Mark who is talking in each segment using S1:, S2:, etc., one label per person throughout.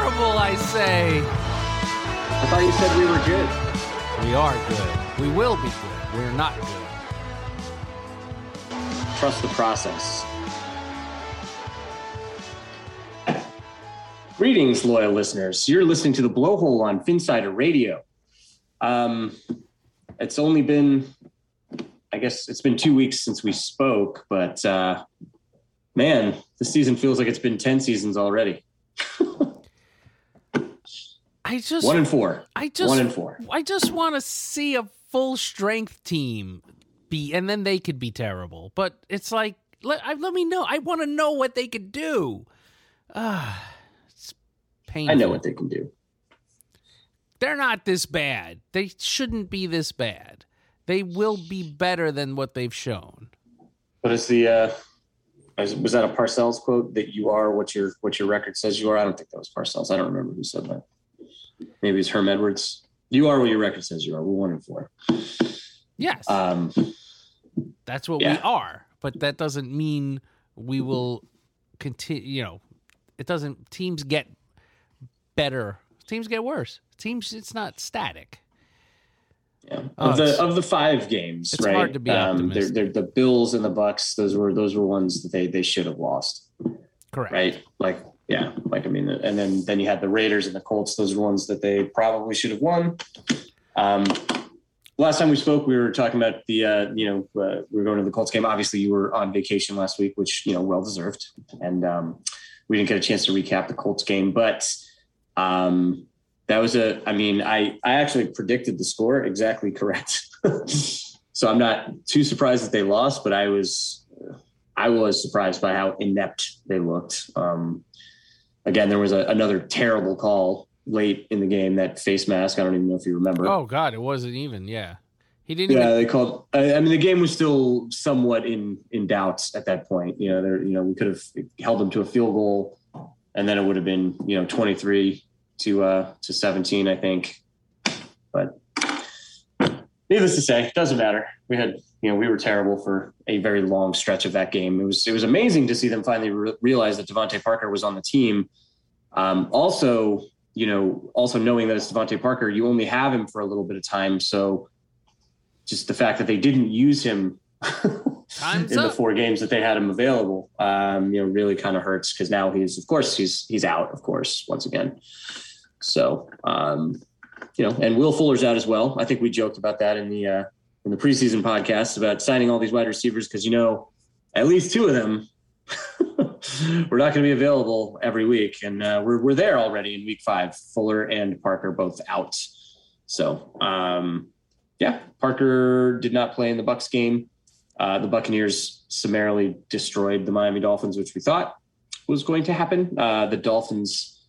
S1: Terrible, I say.
S2: I thought you said we were good.
S1: We are good. We will be good. We're not good.
S2: Trust the process. Greetings, loyal listeners. You're listening to the Blowhole on Finsider Radio. Um, it's only been, I guess, it's been two weeks since we spoke, but uh, man, this season feels like it's been ten seasons already.
S1: I just
S2: One and four.
S1: I just
S2: one and four.
S1: I just want to see a full strength team be, and then they could be terrible. But it's like let I, let me know. I want to know what they could do. Ah, it's painful.
S2: I know what they can do.
S1: They're not this bad. They shouldn't be this bad. They will be better than what they've shown.
S2: But What is the? Uh, was was that a Parcells quote that you are what your what your record says you are? I don't think that was Parcells. I don't remember who said that. Maybe it's Herm Edwards. You are what your record says you are. We're one and four.
S1: Yes,
S2: Um,
S1: that's what we are. But that doesn't mean we will continue. You know, it doesn't. Teams get better. Teams get worse. Teams, it's not static.
S2: yeah.
S1: Oh,
S2: of the of the five games,
S1: it's
S2: right?
S1: hard to be
S2: um, they're, they're the Bills and the Bucks. Those were those were ones that they they should have lost,
S1: Correct.
S2: right? Like yeah, like I mean, and then then you had the Raiders and the Colts. Those were ones that they probably should have won. Um, last time we spoke, we were talking about the uh, you know uh, we were going to the Colts game. Obviously, you were on vacation last week, which you know well deserved, and um, we didn't get a chance to recap the Colts game, but um, that was a. I mean, I I actually predicted the score exactly correct, so I'm not too surprised that they lost, but I was I was surprised by how inept they looked. Um, again, there was a, another terrible call late in the game that face mask. I don't even know if you remember.
S1: Oh God, it wasn't even. Yeah, he didn't.
S2: Yeah,
S1: even,
S2: they called. I, I mean, the game was still somewhat in in doubts at that point. You know, there. You know, we could have held them to a field goal, and then it would have been you know twenty three to uh to seventeen, I think. But needless to say, it doesn't matter. We had you know we were terrible for a very long stretch of that game. It was it was amazing to see them finally re- realize that DeVante Parker was on the team. Um, also, you know, also knowing that it's DeVante Parker, you only have him for a little bit of time, so just the fact that they didn't use him in the four games that they had him available, um, you know, really kind of hurts because now he's, of course, he's he's out, of course, once again. So, um, you know, and Will Fuller's out as well. I think we joked about that in the uh, in the preseason podcast about signing all these wide receivers because you know, at least two of them we're not going to be available every week, and uh, we're we're there already in week five. Fuller and Parker both out. So, um, yeah, Parker did not play in the Bucks game. Uh, the Buccaneers summarily destroyed the Miami Dolphins, which we thought was going to happen. Uh, the Dolphins,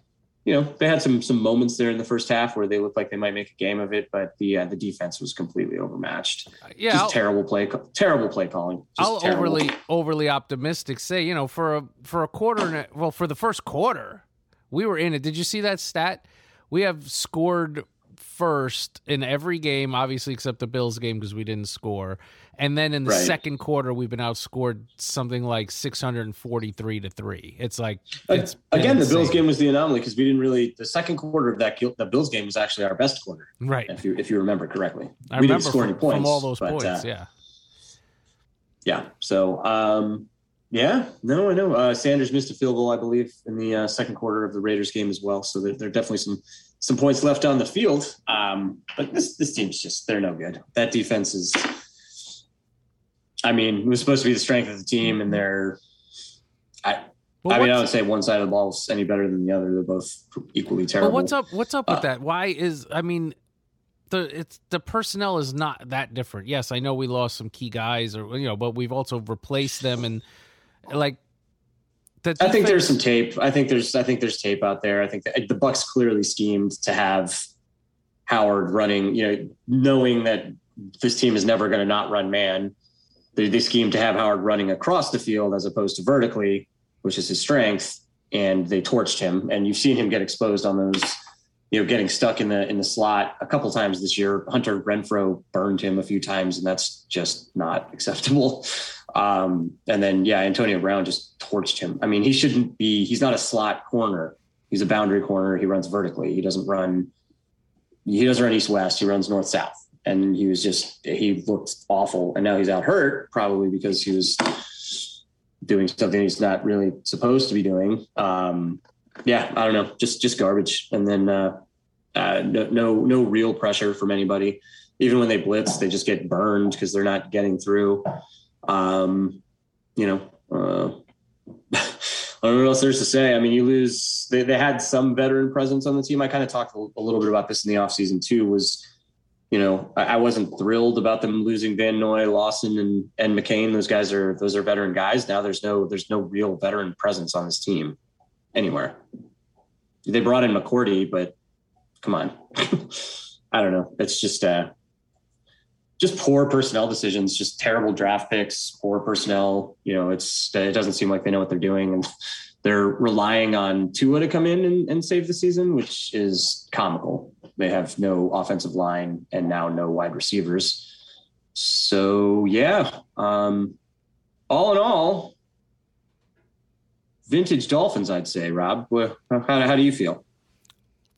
S2: you know, they had some some moments there in the first half where they looked like they might make a game of it, but the uh, the defense was completely overmatched.
S1: yeah,
S2: Just
S1: I'll,
S2: terrible play, terrible play calling. Just
S1: I'll
S2: terrible.
S1: overly overly optimistic say you know for a for a quarter and a, well for the first quarter we were in it. Did you see that stat? We have scored first in every game, obviously except the Bills game because we didn't score. And then in the
S2: Right.
S1: second quarter, we've been outscored something like six hundred and forty three to three. It's like it's
S2: Again, the Bills game was the anomaly because we didn't really. The second quarter of that the Bills game was actually our best quarter,
S1: right.
S2: if you if you remember correctly.
S1: I
S2: we
S1: remember
S2: didn't score
S1: from,
S2: any points
S1: from all those
S2: but,
S1: points.
S2: uh,
S1: yeah.
S2: Yeah. So, um, yeah, no, I know. Uh, Sanders missed a field goal, I believe, in the uh, second quarter of the Raiders game as well. So there, there are definitely some some points left on the field. Um, but this this team's just they're no good. That defense is. I mean, it was supposed to be the strength of the team, and they're. I,
S1: Well,
S2: I mean, I don't say one side of the ball is any better than the other. They're both equally terrible.
S1: But what's up? What's up with
S2: Uh,
S1: that? Why is I mean, the it's the personnel is not that different. Yes, I know we lost some key guys, or you know, but we've also replaced them, and like the
S2: I think there's some tape. I think there's I think there's tape out there. I think that the Bucks clearly schemed to have Howard running, you know, knowing that this team is never going to not run man. They, they schemed to have Howard running across the field as opposed to vertically, which is his strength, and they torched him. And you've seen him get exposed on those, you know, getting stuck in the in the slot a couple times this year. Hunter Renfrow burned him a few times, and that's just not acceptable. Um, and then yeah, Antonio Brown just torched him. I mean, he shouldn't be. He's not a slot corner. He's a boundary corner. He runs vertically. He doesn't run. He doesn't run east west. He runs north south. And he was just he looked awful. And now he's out hurt, probably because he was doing something he's not really supposed to be doing. Um, yeah, I don't know, just just garbage. And then uh, uh, no no no real pressure from anybody. Even when they blitz, they just get burned because they're not getting through. Um, you know, uh, I don't know what else there's to say. I mean, you lose. They, they had some veteran presence on the team. I kind of talked a little bit about this in the offseason too. Was you know, I, I wasn't thrilled about them losing Van Noy, Lawson, and and McCain. Those guys are those are veteran guys. Now there's no there's no real veteran presence on this team anywhere. They brought in McCourty, but come on, I don't know. It's just uh, just poor personnel decisions, just terrible draft picks, poor personnel. You know, it's it doesn't seem like they know what they're doing, and they're relying on Tua to come in and, and save the season, which is comical. They have no offensive line and now no wide receivers. So yeah, um, all in all, vintage Dolphins, I'd say. Rob, how, how do you feel?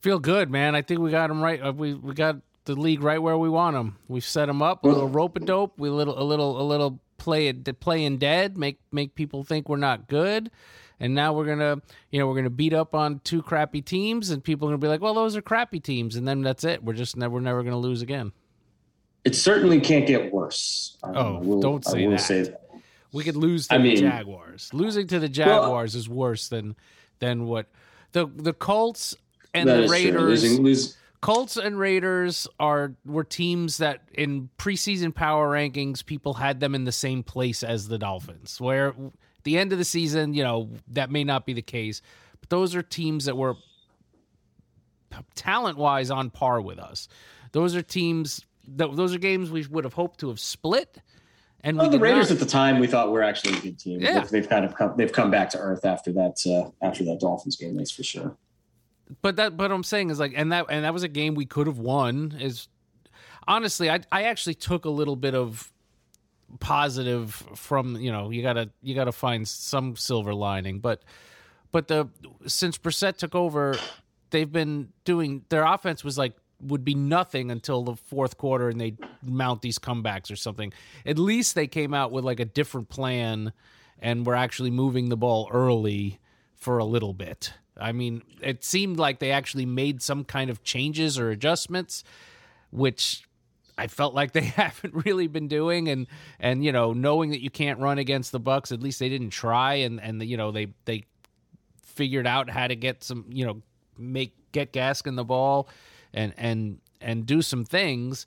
S1: feel good, man. I think we got them right. uh, We we got the league right where we want them. We've set them up a little rope a dope. We little a little a little play it playing dead. Make make people think we're not good. And now we're gonna, you know, we're gonna beat up on two crappy teams, and people are gonna be like, "Well, those are crappy teams," and then that's it. We're just never, never gonna lose again.
S2: It certainly can't get worse. Um,
S1: Oh,
S2: I will-
S1: don't
S2: I
S1: say
S2: will
S1: that.
S2: say that.
S1: We could lose to
S2: I
S1: the
S2: mean-
S1: Jaguars. Losing to the Jaguars is worse than than what the the Colts and the. Raiders.
S2: Losing, lose,
S1: Colts and Raiders are were teams that in preseason power rankings people had them in the same place as the Dolphins. Where at the end of the season, you know, that may not be the case. But those are teams that were talent wise on par with us. Those are teams. That those are games we would have hoped to have split. And
S2: well, the Raiders
S1: not.
S2: at the time we thought were actually a good team.
S1: Yeah.
S2: They've, they've kind of come, they've come back to earth after that uh, after that Dolphins game. That's for sure.
S1: But that, but I'm saying is like, and that, and that was a game we could have won. Is honestly, I, I actually took a little bit of positive from you know you gotta you gotta find some silver lining, but but the since Brissett took over, they've been doing their offense was like would be nothing until the fourth quarter and they mount these comebacks or something. At least they came out with like a different plan and were actually moving the ball early for a little bit. I mean, it seemed like they actually made some kind of changes or adjustments, which I felt like they haven't really been doing. And and you know, knowing that you can't run against the Bucks, at least they didn't try. And and you know, they they figured out how to get some you know make get Gaskin the ball and and and do some things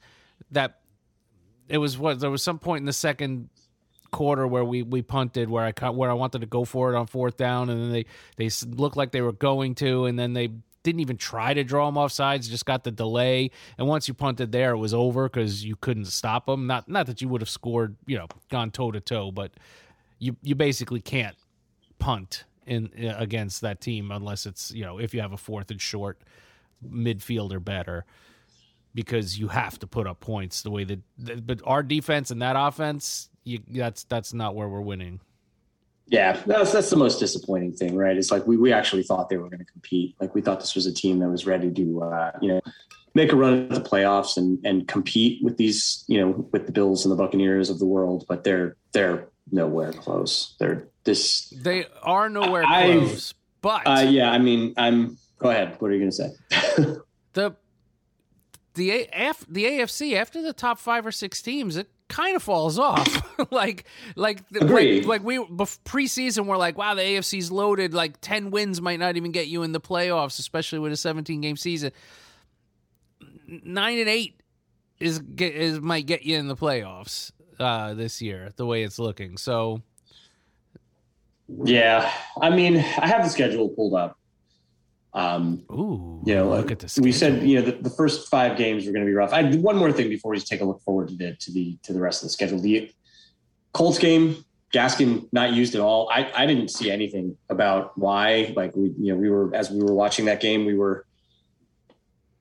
S1: that it was what there was some point in the second quarter where we we punted where I cut where I wanted to go for it on fourth down and then they they looked like they were going to and then they didn't even try to draw them off sides just got the delay. And once you punted there it was over because you couldn't stop them not not that you would have scored you know gone toe to toe but you you basically can't punt in uh, against that team unless it's you know if you have a fourth and short midfield or better because you have to put up points the way that but our defense and that offense you, that's that's not where we're winning
S2: yeah that's that's the most disappointing thing right it's like we, we actually thought they were going to compete like we thought this was a team that was ready to uh, you know make a run at the playoffs and and compete with these you know with the bills and the buccaneers of the world but they're they're nowhere close they're this
S1: they are nowhere close I've, but
S2: uh, yeah i mean i'm Go ahead. What are you going to say?
S1: the the AF, the AFC after the top five or six teams, it kind of falls off. like like like, like we preseason we're like, wow, the AFC's loaded. Like ten wins might not even get you in the playoffs, especially with a seventeen game season. Nine and eight is is might get you in the playoffs uh, this year, the way it's looking. So.
S2: Yeah, I mean, I have the schedule pulled up.
S1: Um, Ooh,
S2: you know, look at this. We said you know the, the first five games were going to be rough. I one more thing before we take a look forward to the to the to the rest of the schedule. The Colts game, Gaskin not used at all. I I didn't see anything about why. Like we you know we were as we were watching that game, we were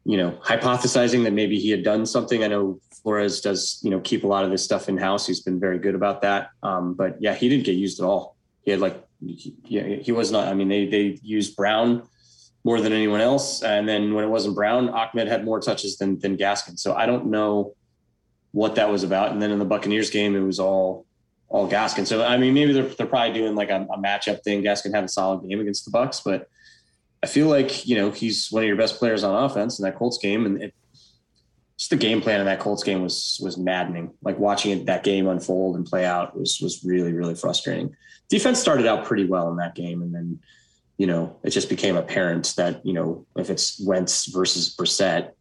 S2: you know hypothesizing that maybe he had done something. I know Flores does you know keep a lot of this stuff in house. He's been very good about that. Um, but yeah, he didn't get used at all. He had like he, he was not. I mean, they they used Brown more than anyone else. And then when it wasn't Brown, Ahmed had more touches than than Gaskin. So I don't know what that was about. And then in the Buccaneers game, it was all all Gaskin. So I mean, maybe they're they're probably doing like a, a matchup thing. Gaskin had a solid game against the Bucks, but I feel like you know he's one of your best players on offense in that Colts game, and it, just the game plan in that Colts game was was maddening. Like watching it, that game unfold and play out was was really really frustrating. Defense started out pretty well in that game, and then you know, it just became apparent that, you know, if it's Wentz versus Brissett,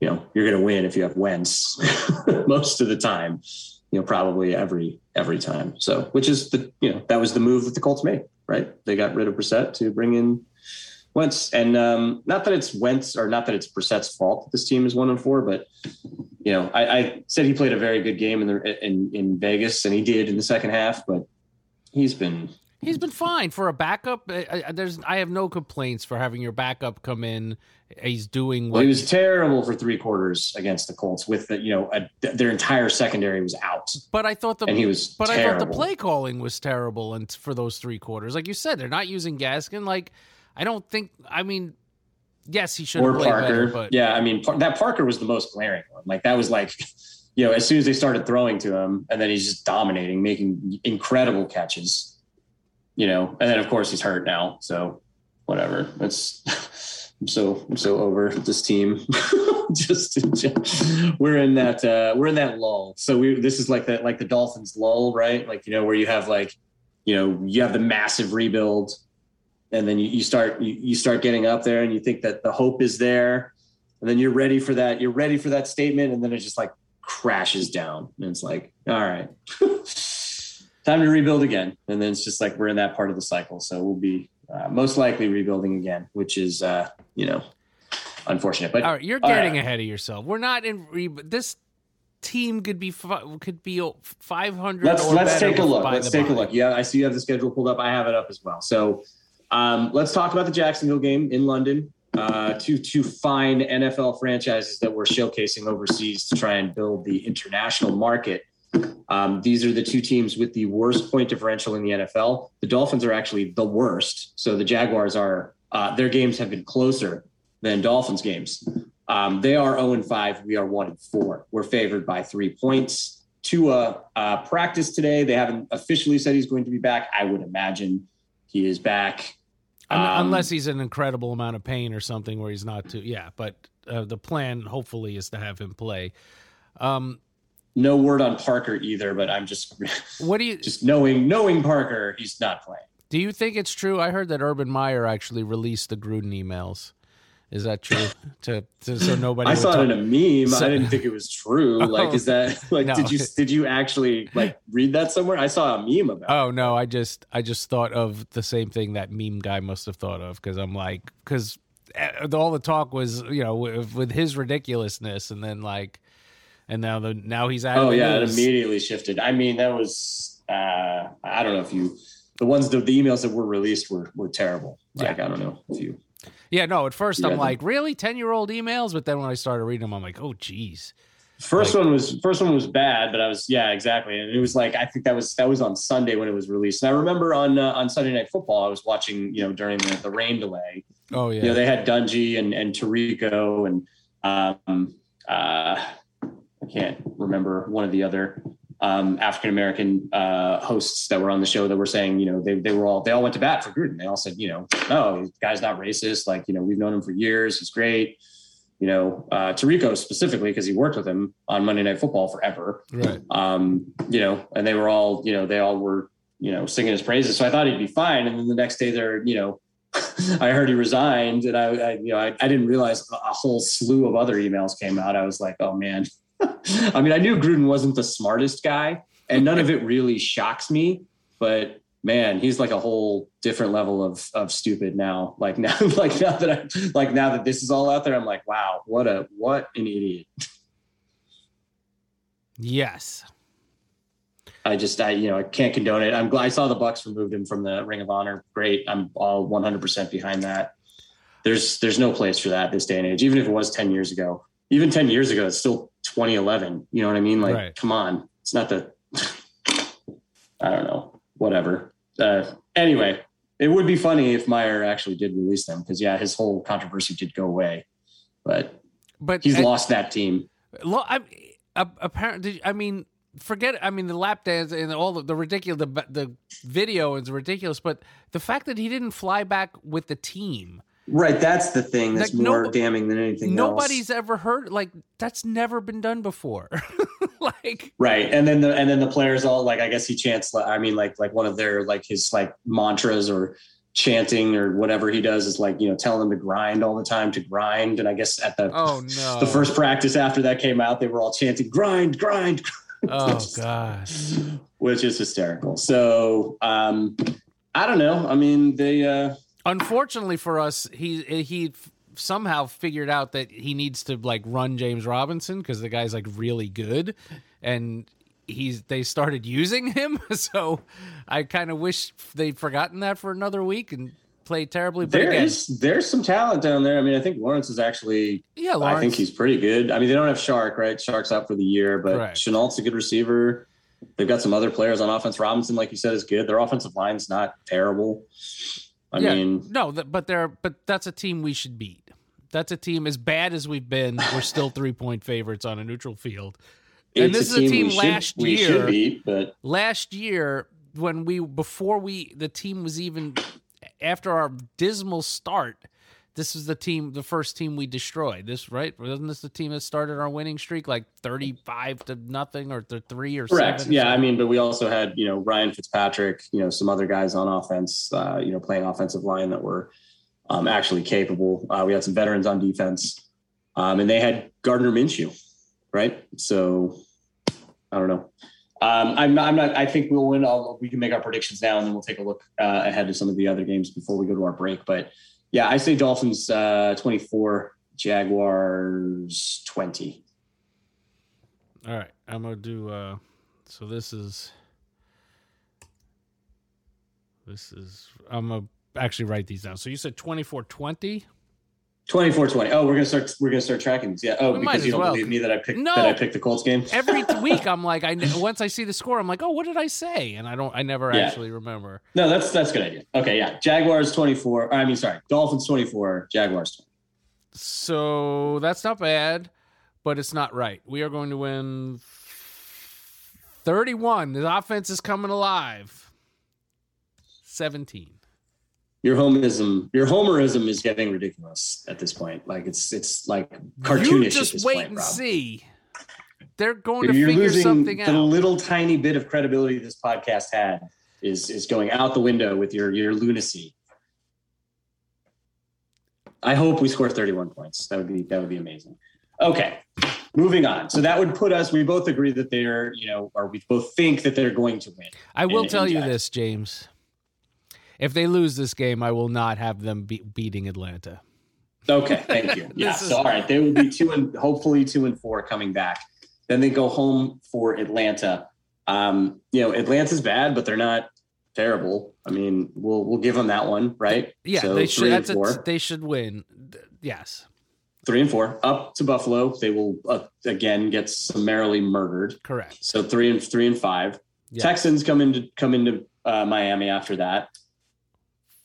S2: you know, you're going to win if you have Wentz most of the time, you know, probably every, every time. So, which is the, you know, that was the move that the Colts made, right? They got rid of Brissett to bring in Wentz. And um, not that it's Wentz or not that it's Brissett's fault that this team is one and four, but, you know, I, I said he played a very good game in the, in, in Vegas and he did in the second half, but he's been
S1: He's been fine for a backup. I, there's I have no complaints for having your backup come in. He's doing.
S2: What well, he was terrible for three quarters against the Colts. With the, you know a, their entire secondary was out.
S1: But I thought the
S2: and he was.
S1: But
S2: terrible.
S1: I thought the play calling was terrible, and for those three quarters, like you said, they're not using Gaskin. Like I don't think. I mean, yes, he should. Or Parker. Better, but
S2: yeah, I mean that Parker was the most glaring one. Like that was like. You know, as soon as they started throwing to him, and then he's just dominating, making incredible catches you know, and then of course he's hurt now. So whatever. It's I'm so I'm so over this team. just, we're in that uh, we're in that lull. So we this is like that like the Dolphins lull, right? Like you know where you have like you know you have the massive rebuild, and then you, you start you, you start getting up there, and you think that the hope is there, and then you're ready for that. You're ready for that statement, and then it just like crashes down, and it's like all right. Time to rebuild again. And then it's just like we're in that part of the cycle. So we'll be uh, most likely rebuilding again, which is uh, you know unfortunate. But
S1: all right, you're getting right. ahead of yourself. We're not in re- this team could be could be 500
S2: let's let's take a look let's take a look yeah i see you have the schedule pulled up i have it up as well so um, let's talk about the jacksonville game in london uh, two two fine nfl franchises that we're showcasing overseas to try and build the international market um, these are the two teams with the worst point differential in the nfl the dolphins are actually the worst so the jaguars are uh, their games have been closer than dolphins games um, they are 0 and 5. We are 1 and 4. We're favored by three points. Tua uh, practice today. They haven't officially said he's going to be back. I would imagine he is back.
S1: Um, Unless he's in incredible amount of pain or something where he's not too. Yeah, but uh, the plan hopefully is to have him play. Um,
S2: no word on Parker either, but I'm just
S1: what do you
S2: just knowing knowing Parker, he's not playing.
S1: Do you think it's true? I heard that Urban Meyer actually released the Gruden emails. Is that true? to, to so nobody.
S2: I saw talk. it in a meme. So, I didn't think it was true. Oh, like, is that like? No. Did you did you actually like read that somewhere? I saw a meme about.
S1: Oh no! I just I just thought of the same thing that meme guy must have thought of because I'm like because eh, all the talk was you know with, with, his ridiculousness and then like and now the now he's out.
S2: Oh yeah, news. it immediately shifted. I mean that was uh I don't know if you the ones the, the emails that were released were were terrible. Like yeah. I don't know if you
S1: yeah, no. At first, I'm like, really, ten year old emails, but then when I started reading them, I'm like, oh, geez.
S2: First like, one was first one was bad, but I was yeah exactly, and it was like I think that was that was on Sunday when it was released. And I remember on uh, on Sunday Night Football, I was watching you know during the, the rain delay.
S1: Oh yeah,
S2: you know they had Dungy and and Tirico and um uh I can't remember one of the other um, African American uh, hosts that were on the show that were saying, you know, they, they were all they all went to bat for Gruden. They all said, you know, no, guy's not racist. Like, you know, we've known him for years. He's great. You know, uh, Tirico specifically because he worked with him on Monday Night Football forever.
S1: Right.
S2: Um, you know, and they were all, you know, they all were, you know, singing his praises. So I thought he'd be fine. And then the next day, they're, you know, I heard he resigned, and I, I you know, I, I didn't realize a whole slew of other emails came out. I was like, oh man, I mean, I knew Gruden wasn't the smartest guy, and none of it really shocks me. But man, he's like a whole different level of of stupid now. Like now, like now that I like now that this is all out there, I'm like, wow, what a what an idiot.
S1: Yes.
S2: I just I you know I can't condone it. I'm glad I saw the Bucks removed him from the Ring of Honor. Great. I'm all 100% behind that. There's there's no place for that this day and age. Even if it was 10 years ago, even 10 years ago, it's still 2011. You know what I mean? Like, right. come on. It's not the, I don't know, whatever. Uh, anyway, it would be funny if Meyer actually did release them because, yeah, his whole controversy did go away. But, but he's lost that team.
S1: I, apparently, I mean, forget I mean the lap dance and all the, the ridiculous the the video is ridiculous, but the fact that he didn't fly back with the team
S2: Right, that's the thing that's like, more no, damning than anything
S1: nobody's
S2: else.
S1: ever heard like that's never been done before. like
S2: Right. And then the and then the players all like I guess he chants I mean like like one of their like his like mantras or chanting or whatever he does is like, you know, telling them to grind all the time to grind and I guess at the
S1: Oh no.
S2: the first practice after that came out they were all chanting grind grind.
S1: Oh gosh.
S2: Which is hysterical. So, um I don't know. I mean, they uh
S1: Unfortunately for us, he he somehow figured out that he needs to like run James Robinson because the guy's like really good, and he's they started using him. So I kind of wish they'd forgotten that for another week and played terribly. But
S2: there is, there's some talent down there. I mean, I think Lawrence is actually.
S1: Yeah, Lawrence.
S2: I think he's pretty good. I mean, they don't have Chark right? Chark's out for the year, but right. Shenault's a good receiver. They've got some other players on offense. Robinson, like you said, is good. Their offensive line's not terrible. I yeah, mean,
S1: no, but they're but that's a team we should beat. That's a team as bad as we've been. We're still three point favorites on a neutral field. And this a is a team last
S2: should,
S1: year.
S2: Beat, but
S1: last year when we before we the team was even after our dismal start, this is the team, the first team we destroyed. This right? Wasn't this the team that started our winning streak like thirty-five to nothing or th- three or
S2: correct?
S1: Seven
S2: yeah, I mean, but we also had you know Ryan Fitzpatrick, you know some other guys on offense, uh, you know playing offensive line that were um, actually capable. Uh, we had some veterans on defense, um, and they had Gardner Minshew, right? So I don't know. Um, I'm not. I'm not. I think we'll win. I'll, we can make our predictions now, and then we'll take a look uh, ahead to some of the other games before we go to our break. But yeah, I say Dolphins uh, 24, Jaguars 20.
S1: All right, I'm gonna do. Uh, so this is. This is. I'm gonna actually write these down. So you said 24 20?
S2: 24 20. Oh, we're gonna start we're gonna start tracking these. Yeah. Oh,
S1: We
S2: because you don't
S1: well.
S2: believe me that I picked
S1: No.
S2: that I picked the Colts game.
S1: Every week, I'm like, I once I see the score, I'm like, oh, what did I say? And I don't, I never
S2: Yeah.
S1: actually remember.
S2: No, that's that's a good idea. Okay, yeah. Jaguars 24. I mean, sorry, Dolphins 24, Jaguars 20.
S1: So that's not bad, but it's not right. We are going to win 31. The offense is coming alive. 17.
S2: Your homerism, your homerism is getting ridiculous at this point. Like it's it's like cartoonish.
S1: You just wait
S2: point,
S1: and
S2: Rob.
S1: see. They're going to
S2: You're
S1: figure
S2: losing
S1: something
S2: the
S1: out.
S2: little tiny bit of credibility this podcast had is is going out the window with your your lunacy. I hope we score 31 points. That would be that would be amazing. Okay. Moving on. So that would put us we both agree that they're, you know, or we both think that they're going to win.
S1: I will
S2: in-
S1: tell
S2: in
S1: you this, James. If they lose this game, I will not have them be- beating Atlanta.
S2: Okay, thank you. Yeah. So all right, they will be two and hopefully two and four coming back. Then they go home for Atlanta. Um, you know, Atlanta's bad, but they're not terrible. I mean, we'll we'll give them that one, right?
S1: Yeah,
S2: So
S1: they
S2: three
S1: should.
S2: and
S1: That's a,
S2: four.
S1: they should win. Yes,
S2: three and four up to Buffalo. They will uh, again get summarily murdered.
S1: correct.
S2: So three and three and five.
S1: Yeah.
S2: Texans come into come into uh, Miami after that.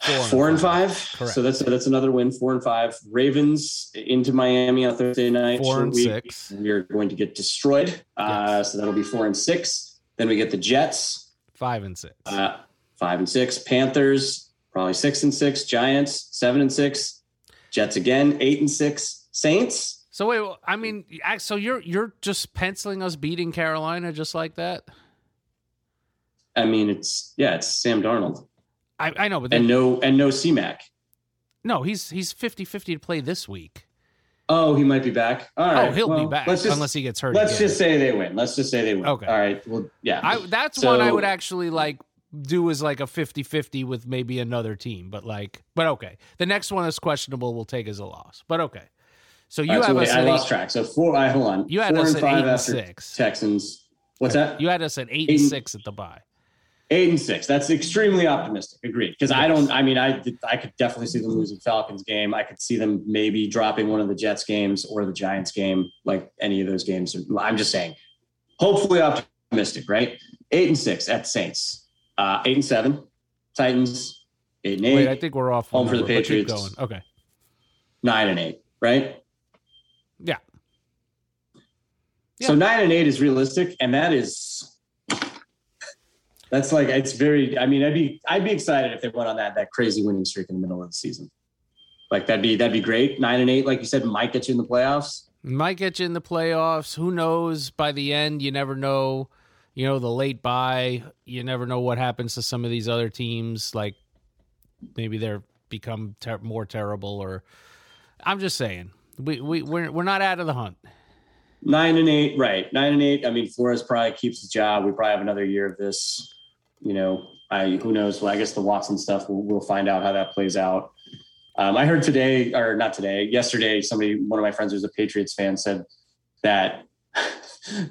S1: Four and
S2: Four and
S1: five.
S2: five. So that's that's another win. Four and five. Ravens into Miami on Thursday night.
S1: Four and
S2: week.
S1: six.
S2: We are going to get destroyed. Uh, so that'll be four and six. Then we get the Jets.
S1: Five and six.
S2: Uh, five and six. Panthers probably six and six. Giants seven and six. Jets again eight and six. Saints.
S1: so wait, well, I mean, so you're you're just penciling us beating Carolina just like that?
S2: I mean, it's yeah, it's Sam Darnold
S1: I, I know, but
S2: and no and no CMAC.
S1: no, he's he's 50-50 to play this week.
S2: Oh, he might be back. All oh, right.
S1: oh, he'll
S2: well,
S1: be back
S2: Let's just,
S1: unless he gets hurt.
S2: let's
S1: again.
S2: just say they win. Let's just say they win.
S1: Okay.
S2: All right. Well, yeah.
S1: I that's
S2: So-
S1: one I would actually like do as like a 50-50 with maybe another team, but like but okay. The next one is questionable we'll take as a loss. But okay. So you
S2: right, so
S1: have
S2: wait,
S1: us
S2: I
S1: at
S2: lost
S1: eight,
S2: track. So four. I hold on.
S1: You had
S2: four
S1: us
S2: and
S1: at
S2: five
S1: eight and six.
S2: Texans. What's that?
S1: you had us at 8
S2: Eight
S1: and 6 at the bye.
S2: Eight and six. That's extremely optimistic. Agreed. Because I don't. I mean, I I could definitely see them losing Falcons game. I could see them maybe dropping one of the Jets games or the Giants game. Like any of those games. I'm just saying. Hopefully optimistic. Right. Eight and six at Saints. Uh, eight and seven. Titans. Eight and eight.
S1: Wait, I think we're off.
S2: Home
S1: one
S2: for the
S1: number,
S2: Patriots.
S1: Going. Okay.
S2: nine and eight. Right.
S1: Yeah.
S2: So nine and eight is realistic, and that is that's like it's very. I mean, I'd be I'd be excited if they went on that that crazy winning streak in the middle of the season. Like that'd be that'd be great. Nine and eight, like you said, might get you in the playoffs.
S1: Might get you in the playoffs. Who knows? By the end, you never know. You know, the late bye, you never know what happens to some of these other teams. Like maybe they're become ter- more terrible, or I'm just saying, we we we're we're not out of the hunt.
S2: Nine and eight, right? Nine and eight. I mean, Flores probably keeps his job. We probably have another year of this. You know, I who knows? Well, I guess the Watson stuff. We'll, we'll find out how that plays out. Um, I heard today, or not today, yesterday, somebody, one of my friends who's a Patriots fan, said that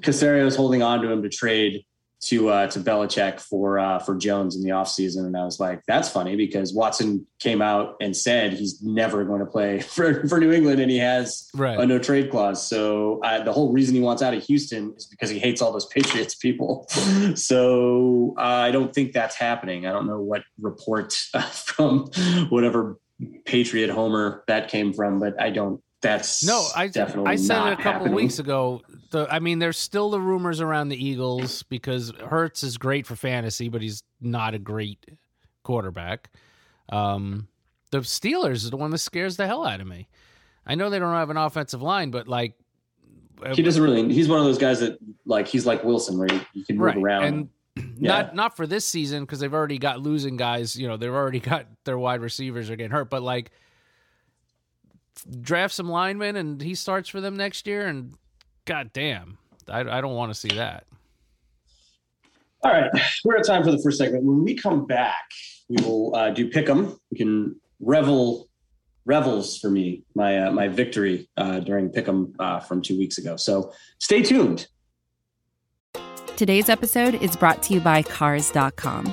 S2: Caserio is holding on to him to trade to uh, to Belichick for uh, for Jones in the offseason. And I was like, that's funny because Watson came out and said he's never going to play for, for New England, and he has
S1: Right.
S2: a no trade clause. So uh, the whole reason he wants out of Houston is because he hates all those Patriots people. so uh, I don't think that's happening. I don't know what report uh, from whatever Patriot Homer that came from, but I don't. That's
S1: No, I
S2: definitely
S1: I said it a couple
S2: happening.
S1: weeks ago. The I mean, there's still the rumors around the Eagles because Hurts is great for fantasy, but he's not a great quarterback. Um, the Steelers is the one that scares the hell out of me. I know they don't have an offensive line, but like,
S2: He doesn't really. He's one of those guys that like he's like Wilson, where he, he can move
S1: right
S2: around.
S1: and
S2: Yeah.
S1: not not for this season because they've already got losing guys. You know, they've already got their wide receivers are getting hurt, but like. Draft some linemen and he starts for them next year, and god damn, I, I don't want to see that.
S2: All right, we're at time for the first segment. When we come back, we will uh, do pick'em. We can revel revels for me my uh, my victory uh, during pick'em uh, from two weeks ago. So stay tuned.
S3: Today's episode is brought to you by Cars.com.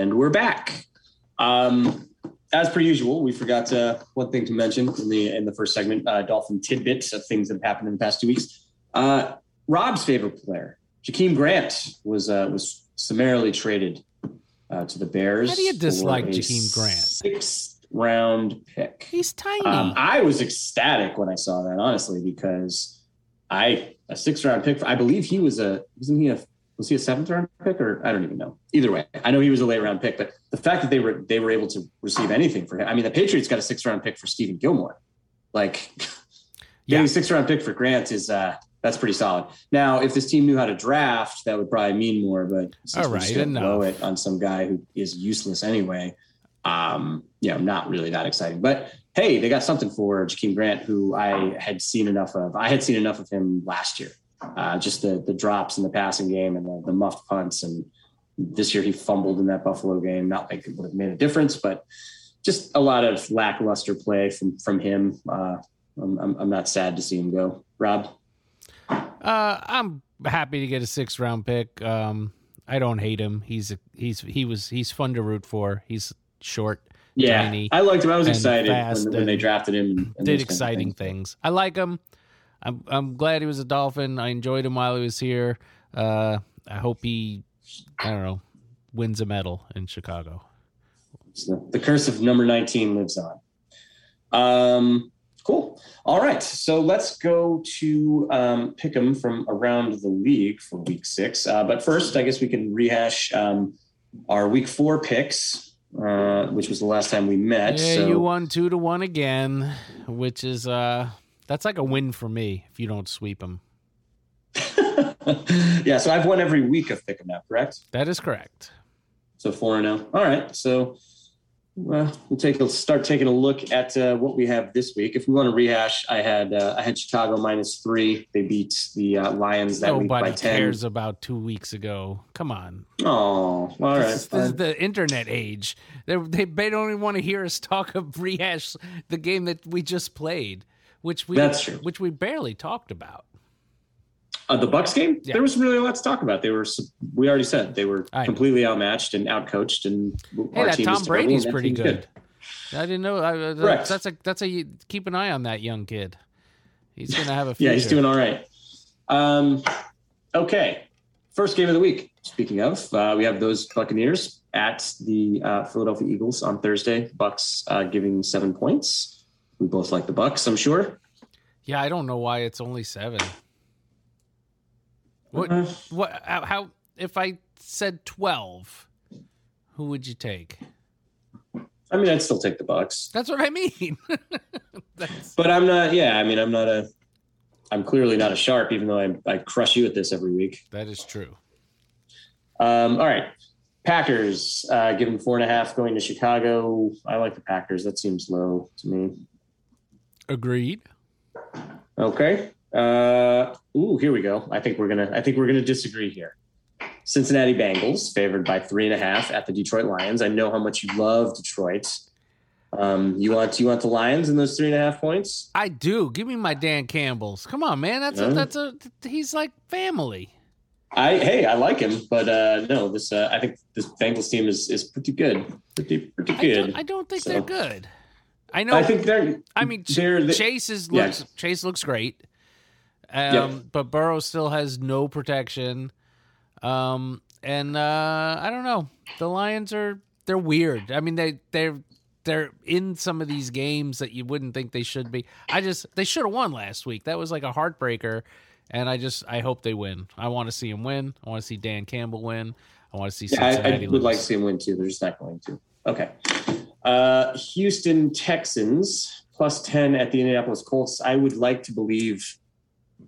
S2: And we're back. Um, as per usual, we forgot uh, one thing to mention in the in the first segment: uh, Dolphin tidbits of things that have happened in the past two weeks. Uh, Rob's favorite player, Jakeem Grant, was uh, was summarily traded uh, to the Bears.
S1: How do you dislike Jakeem Grant?
S2: Sixth round pick.
S1: He's tiny.
S2: Um, I was ecstatic when I saw that, honestly, because I a sixth round pick. I believe he was a wasn't he a was he a seventh round pick or I don't even know. Either way, I know he was a late round pick, but the fact that they were they were able to receive anything for him. I mean, the Patriots got a sixth round pick for Stephon Gilmore. Like getting
S1: Yeah.
S2: a sixth round pick for Grant is uh that's pretty solid. Now, if this team knew how to draft, that would probably mean more. But since
S1: All right,
S2: gonna blow it on some guy who is useless anyway, um, you know, not really that exciting. But hey, they got something for Jakeem Grant, who I had seen enough of. I had seen enough of him last year. Uh, just the the drops in the passing game and the, the muffed punts, and this year he fumbled in that Buffalo game. Not like it would have made a difference, but just a lot of lackluster play from from him. Uh, I'm, I'm, I'm not sad to see him go. Rob,
S1: Uh, I'm happy to get a sixth round pick. Um, I don't hate him. He's a, he's he was he's fun to root for. He's short,
S2: yeah,
S1: tiny,
S2: I liked him. I was excited when, when they drafted him. And,
S1: did
S2: of
S1: exciting
S2: things.
S1: things. I like him. I'm I'm glad he was a Dolphin. I enjoyed him while he was here. Uh, I hope he, I don't know, wins a medal in Chicago.
S2: So the curse of number 19 lives on. Um, cool. All right. So let's go to um, pick 'em from around the league for week six. Uh, but first, I guess we can rehash um, our week four picks, uh, which was the last time we met.
S1: Yeah,
S2: so,
S1: you won two to one again, which is uh, that's like a win for me if you don't sweep them.
S2: yeah. So I've won every week of pick 'em now, correct?
S1: That is correct.
S2: So four and zero. All right. So well, we'll take a start taking a look at uh, what we have this week. If we want to rehash, I had uh, I had Chicago minus three. They beat the uh, Lions that week by ten.
S1: cares about two weeks ago. Come on.
S2: Oh, all right.
S1: This, is, this is the internet age. They, they they don't even want to hear us talk of rehash the game that we just played, which we
S2: That's true.
S1: which we barely talked about.
S2: Uh, the Bucks game.
S1: Yeah.
S2: There was really a lot to talk about. They were. We already said they were completely outmatched and outcoached, and
S1: Hey,
S2: our
S1: that
S2: team
S1: Tom Brady's pretty
S2: team's
S1: good. I didn't know. I, uh,
S2: Correct.
S1: That's a that's a keep an eye on that young kid. He's gonna have a future.
S2: Yeah, he's doing all right. Um, okay, first game of the week. Speaking of, uh, we have those Buccaneers at the uh, Philadelphia Eagles on Thursday. Bucks uh, giving seven points. We both like the Bucks, I'm sure.
S1: Yeah, I don't know why it's only seven. What
S2: Uh,
S1: what how, how if I said twelve, who would you take?
S2: I mean, I'd still take the Bucks,
S1: That's what I mean.
S2: But I'm not. Yeah, I mean, I'm not a. I'm clearly not a sharp, even though I, I crush you at this every week.
S1: that is true.
S2: Um, all right. Packers uh, giving four and a half going to Chicago. I like the Packers. That seems low to me.
S1: Agreed.
S2: Okay. Uh, ooh, here we go. I think we're gonna. I think we're gonna disagree here. Cincinnati Bengals favored by three and a half at the Detroit Lions. I know how much you love Detroit. Um, you want you want the Lions in those three and a half points?
S1: I do. Give me my Dan Campbell's. Come on, man. That's a, that's a he's like family.
S2: I hey, I like him, but uh, no, this uh, I think this Bengals team is is pretty good, pretty pretty
S1: I
S2: good.
S1: don't, I don't think
S2: So-
S1: they're good. I know.
S2: I think they're.
S1: I mean,
S2: they're
S1: Chase is looks Chase looks great. Um,
S2: Yep.
S1: but Burrow still has no protection. Um, and uh, I don't know. The Lions are they're weird. I mean, they they're they're in some of these games that you wouldn't think they should be. I just they should have won last week. That was like a heartbreaker. and I just I hope they win. I want to see him win. I want to see Dan Campbell win. I want to see
S2: Yeah, I, I would
S1: lose.
S2: like to see him win too. They're just not going to. Okay. Uh, Houston Texans plus 10 at the Indianapolis Colts. I would like to believe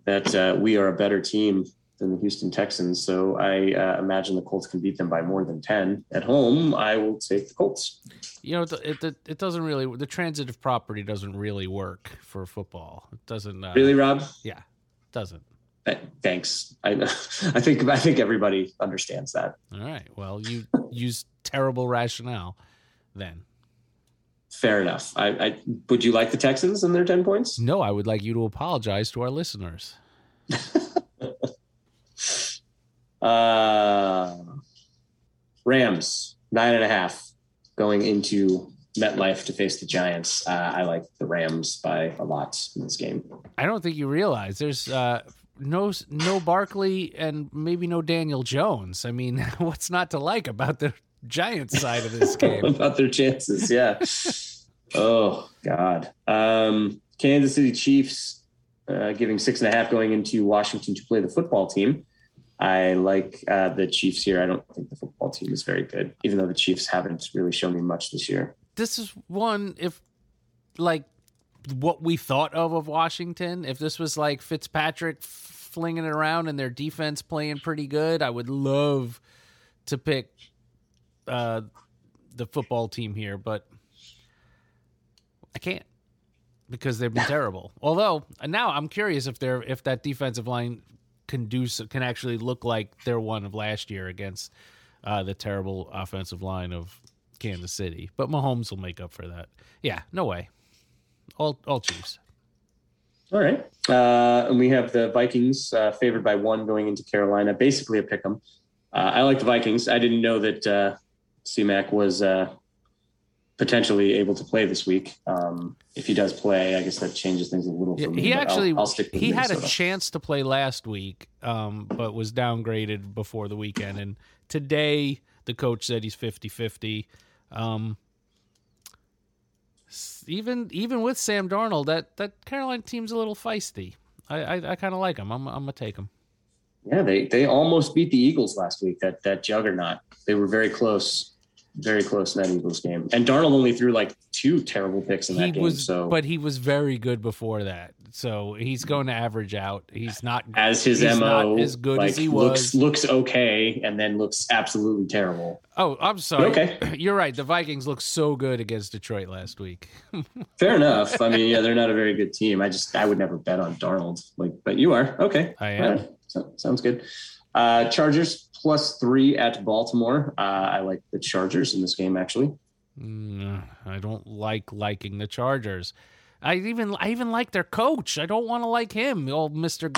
S2: that uh, we are a better team than the Houston Texans. So I uh, imagine the Colts can beat them by more than 10. At home, I will take the Colts.
S1: you know, it, it it doesn't really the transitive property doesn't really work for football. It doesn't uh,
S2: Really, Rob?
S1: Yeah, doesn't.
S2: Th- Thanks. I, I think I think everybody understands that.
S1: All right. Well, you use terrible rationale then.
S2: Fair enough. I, I would you like the Texans and their 10 points?
S1: No, I would like you to apologize to our listeners.
S2: Uh, Rams nine and a half going into MetLife to face the Giants. Uh, I like the Rams by a lot in this game.
S1: I don't think you realize there's uh, no no Barkley and maybe no Daniel Jones. I mean, what's not to like about the Giants side of this game?
S2: about their chances. Yeah. oh God. Um, Kansas City Chiefs uh, giving six and a half going into Washington to play the football team. I like uh, the Chiefs here. I don't think the football team is very good, even though the Chiefs haven't really shown me much this year.
S1: this is one if like what we thought of of Washington. If this was like Fitzpatrick f- flinging it around and their defense playing pretty good, I would love to pick uh, the football team here, but I can't because they've been terrible. Although now I'm curious if they're if that defensive line can do so, can actually look like their one of last year against uh, the terrible offensive line of Kansas City. But Mahomes will make up for that. Yeah, no way. All all Chiefs.
S2: All right. Uh, and we have the Vikings uh, favored by one going into Carolina, basically a pick 'em. Uh, I like the Vikings. I didn't know that CMAC was uh, potentially able to play this week. Um, if he does play, I guess that changes things a little for me.
S1: he
S2: I'll-
S1: actually
S2: I'll, stick with
S1: he had a chance to play last week, um, but was downgraded before the weekend. And today the coach said he's 50-50. Um, even even with Sam Darnold, that that Carolina team's a little feisty. I I, I kind of like him. I'm I'm gonna take him.
S2: Yeah, they they almost beat the Eagles last week. That that juggernaut. They were very close, very close in that Eagles game. And Darnold only threw like two terrible picks in that
S1: he
S2: game.
S1: was,
S2: so
S1: but he was very good before that. So he's going to average out. He's not
S2: as his mo
S1: not as good
S2: like,
S1: as he
S2: looks
S1: was.
S2: looks okay, and then looks absolutely terrible.
S1: Oh, I'm sorry.
S2: Okay.
S1: You're right. The Vikings looked so good against Detroit last week.
S2: Fair enough. I mean, yeah, they're not a very good team. I just I would never bet on Darnold. Like, but you are okay.
S1: I am.
S2: So, sounds good. Uh, Chargers plus three at Baltimore. Uh, I like the Chargers in this game actually.
S1: Mm, I don't like liking the Chargers. I even I even like their coach. I don't want to like him. Old Mister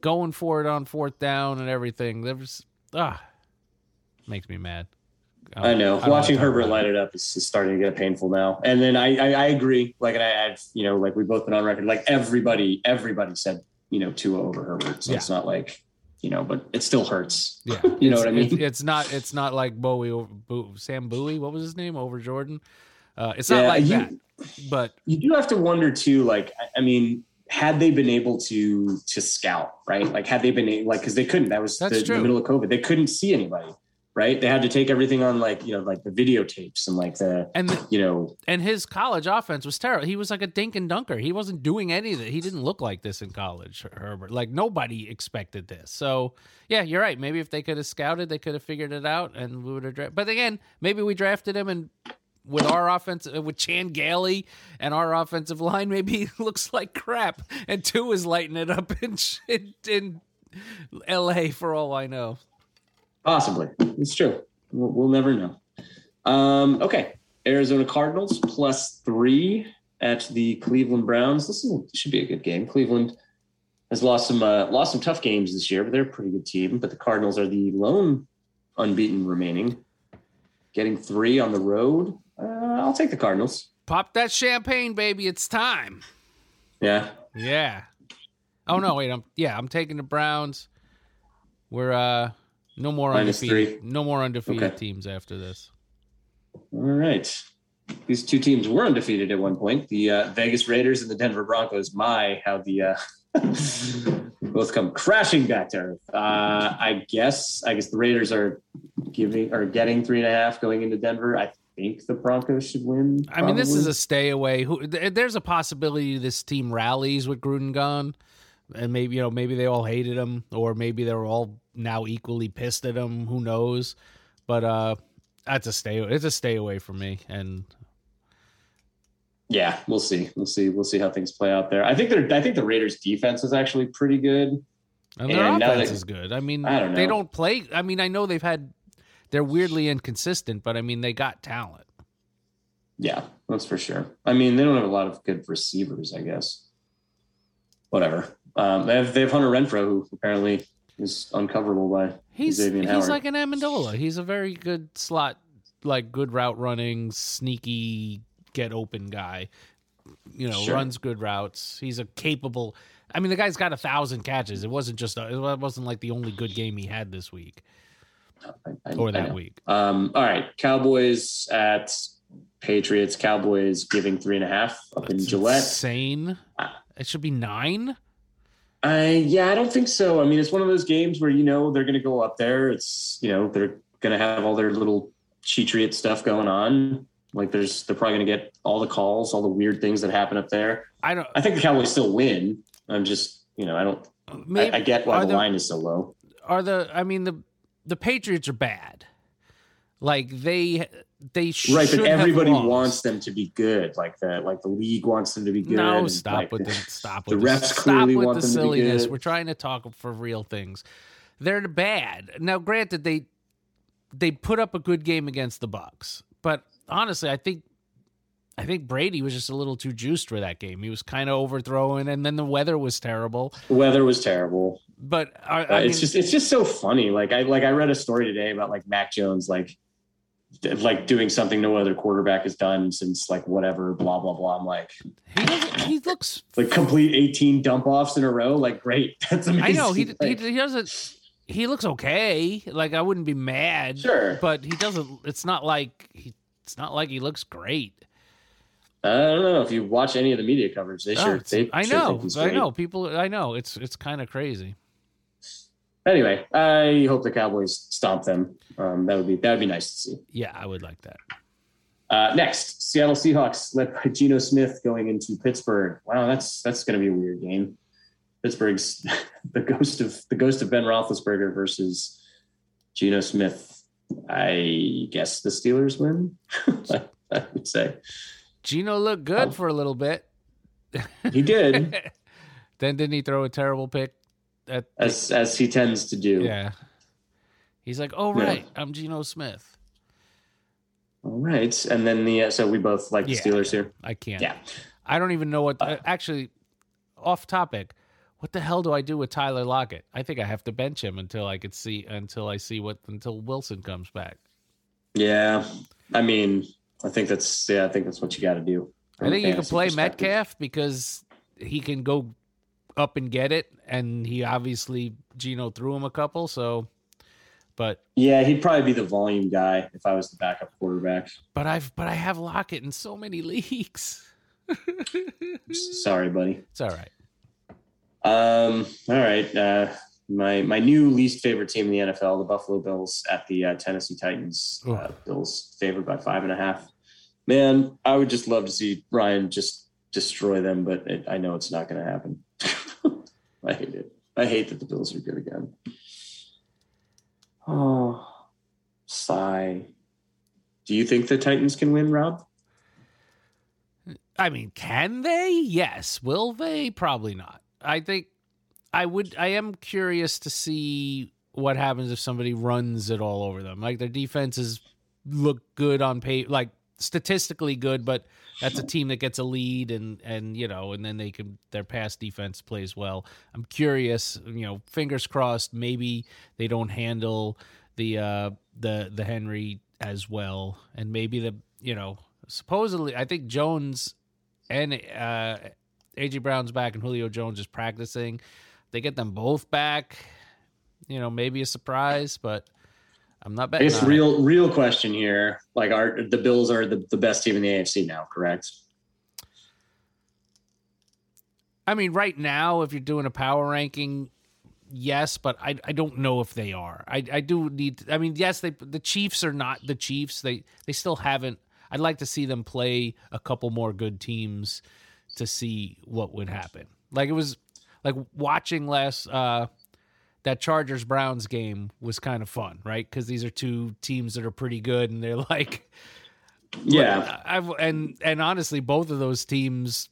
S1: going for it on fourth down and everything. There's ah makes me mad.
S2: I know.
S1: don't
S2: Watching Herbert light
S1: it.
S2: up is, is starting to get painful now. And then I I, I agree. Like, and I, I've you know like we've both been on record. Like everybody everybody said you know Tua over Herbert. So
S1: Yeah.
S2: it's not like you know, but it still hurts.
S1: Yeah,
S2: You know
S1: It's-
S2: what I mean?
S1: It's, it's not. It's not like Bowie, over, Bo, Sam Bowie. What was his name over Jordan? Uh, it's not
S2: Yeah,
S1: like
S2: you-
S1: that. But
S2: you do have to wonder too like I- i mean had they been able to to scout right like had they been like because they couldn't that was the, the middle of covid they couldn't see anybody right they had to take everything on like you know like the videotapes and like the
S1: and the,
S2: you know
S1: and his college offense was terrible. He was like a dink and dunker. He wasn't doing any of it. He didn't look like this in college, Herbert. Like nobody expected this. So yeah, you're right. Maybe if they could have scouted, they could have figured it out, and we would have. Dra- but again, maybe we drafted him and. With our offense, uh, with Chan Gailey and our offensive line, maybe he looks like crap. And Tua is lighting it up in, in, in L.A. for all I know.
S2: Possibly it's true we'll, we'll never know um okay arizona cardinals plus three at the cleveland browns this is should be a good game cleveland has lost some uh, lost some tough games this year but they're a pretty good team but the cardinals are the lone unbeaten remaining getting three on the road uh, i'll take the cardinals
S1: Pop that champagne, baby! It's time.
S2: yeah
S1: Yeah. Oh no, wait. I'm yeah. I'm taking the Browns. We're uh no more
S2: Minus
S1: undefeated.
S2: three.
S1: No more undefeated
S2: Okay.
S1: teams after this.
S2: all right these two teams were undefeated at one point. The uh, Vegas Raiders and the Denver Broncos. My, how the uh, both come crashing back to earth. Uh, I guess. I guess the Raiders are giving or getting three and a half going into Denver. I think the Broncos should win.
S1: I mean, this is a stay away. Who there's a possibility this team rallies with Gruden gone, and maybe you know maybe they all hated him, or maybe they're all now equally pissed at him. Who knows? But uh, that's a stay. It's a stay away from me. And
S2: Yeah, we'll see. We'll see. We'll see how things play out there. I think they're. I think the Raiders' defense is actually pretty good.
S1: and their
S2: And
S1: offense
S2: they-
S1: is good. I mean,
S2: I don't
S1: they don't play. I mean, I know they've had. They're weirdly inconsistent, but I mean, they got talent.
S2: Yeah, that's for sure. I mean, they don't have a lot of good receivers, I guess. Whatever. Um, they have they have Hunter Renfrow, who apparently is uncoverable by
S1: He's
S2: Xavien
S1: he's
S2: Howard.
S1: like an Amendola. He's a very good slot, like good route running, sneaky, get open guy. You know,
S2: Sure.
S1: runs good routes. He's a capable. I mean, the guy's got a thousand catches. It wasn't just. A, it wasn't like the only good game he had this week
S2: I- I-
S1: or that week.
S2: Um, all right, Cowboys at Patriots. Cowboys giving three and a half up in Gillette.
S1: insane. It should be nine.
S2: I yeah, I don't think so. I mean, it's one of those games where you know they're going to go up there. It's you know they're going to have all their little cheatriot stuff going on. Like there's they're probably going to get all the calls, all the weird things that happen up there.
S1: I don't.
S2: I think the Cowboys still win. I'm just you know I don't.
S1: Maybe
S2: I, I get why the,
S1: the-
S2: line is so low.
S1: are the. I mean the the Patriots are bad. Like they they should,
S2: Right,
S1: but
S2: everybody wants them to be good. Like the like the league wants them to be good.
S1: No, stop
S2: like,
S1: with the stop
S2: the
S1: with the,
S2: refs
S1: stop
S2: clearly
S1: with
S2: want
S1: the
S2: them to be good.
S1: We're trying to talk for real things. They're bad. Now, granted, they they put up a good game against the Bucks, but honestly, I think I think Brady was just a little too juiced for that game. He was kind of overthrowing, and then the weather was terrible.
S2: The weather was terrible.
S1: But I,
S2: Uh,
S1: I mean,
S2: it's just it's just so funny. Like I like I read a story today about like Mac Jones like like doing something no other quarterback has done since like whatever blah blah blah. I'm like
S1: he. He looks.
S2: like complete 18 dump offs in a row. Like great, that's amazing.
S1: I know he, he
S2: Like,
S1: he doesn't. He looks okay. Like I wouldn't be mad.
S2: Sure.
S1: but he doesn't. It's not like he. It's not like he looks great.
S2: I don't know if you watch any of the media coverage. They
S1: Oh,
S2: sure they
S1: I know. I know. People. I know. It's it's kind of crazy.
S2: Anyway, I hope the Cowboys stomp them. Um, that would be that would be nice to see.
S1: Yeah, I would like that.
S2: Uh, next, Seattle Seahawks led by Geno Smith going into Pittsburgh. Wow, that's that's going to be a weird game. Pittsburgh's the ghost of the ghost of Ben Roethlisberger versus Geno Smith. I guess the Steelers win. I would say
S1: Geno looked good for a little bit.
S2: he did,
S1: then didn't he throw a terrible pick? At
S2: as as he tends to do.
S1: yeah. He's like, oh
S2: Yeah.
S1: right, I'm Geno Smith.
S2: All right, and then the uh, so we both like the
S1: Yeah.
S2: Steelers here.
S1: I can't.
S2: Yeah.
S1: I don't even know what. uh, actually, off topic. What the hell do I do with Tyler Lockett? I think I have to bench him until I could see until I see what until Wilson comes back.
S2: Yeah, I mean, I think that's yeah, I think that's what you got to do.
S1: I think you can play. Metcalf because he can go up and get it, and he obviously Geno threw him a couple. So, but
S2: Yeah, he'd probably be the volume guy if I was the backup quarterback.
S1: but I've but I have Lockett in so many leagues.
S2: Sorry, buddy.
S1: It's all right.
S2: Um, all right. Uh, my my new least favorite team in the NFL, the Buffalo Bills, at the uh, Tennessee Titans. Uh, Bills favored by five and a half. Man, I would just love to see Ryan just destroy them, but it, I know it's not going to happen. I hate it. I hate that the Bills are good again. Oh, sigh. Do you think the Titans can win, Rob?
S1: I mean, can they? Yes. Will they? Probably not. I think I would. I am curious to see what happens if somebody runs it all over them. Like their defenses look good on paper, like statistically good, but that's a team that gets a lead and and you know, and then they can their pass defense plays well. I'm curious. You know, fingers crossed. Maybe they don't handle the uh the the Henry as well, and maybe the you know supposedly I think Jones and uh, AJ Brown's back and Julio Jones is practicing. They get them both back, you know, maybe a surprise, but I'm not
S2: I
S1: betting.
S2: guess
S1: on it.
S2: real real question here. Like, are the Bills are the, the best team in the AFC now? Correct.
S1: I mean, right now, if you're doing a power ranking, yes, but I I don't know if they are. I I do need. I mean, yes, they the Chiefs are not the Chiefs. They they still haven't. I'd like to see them play a couple more good teams to see what would happen. Like it was like watching last uh that Chargers Browns game was kind of fun, right? Because these are two teams that are pretty good, and they're like
S2: Yeah.
S1: I've and and honestly, both of those teams,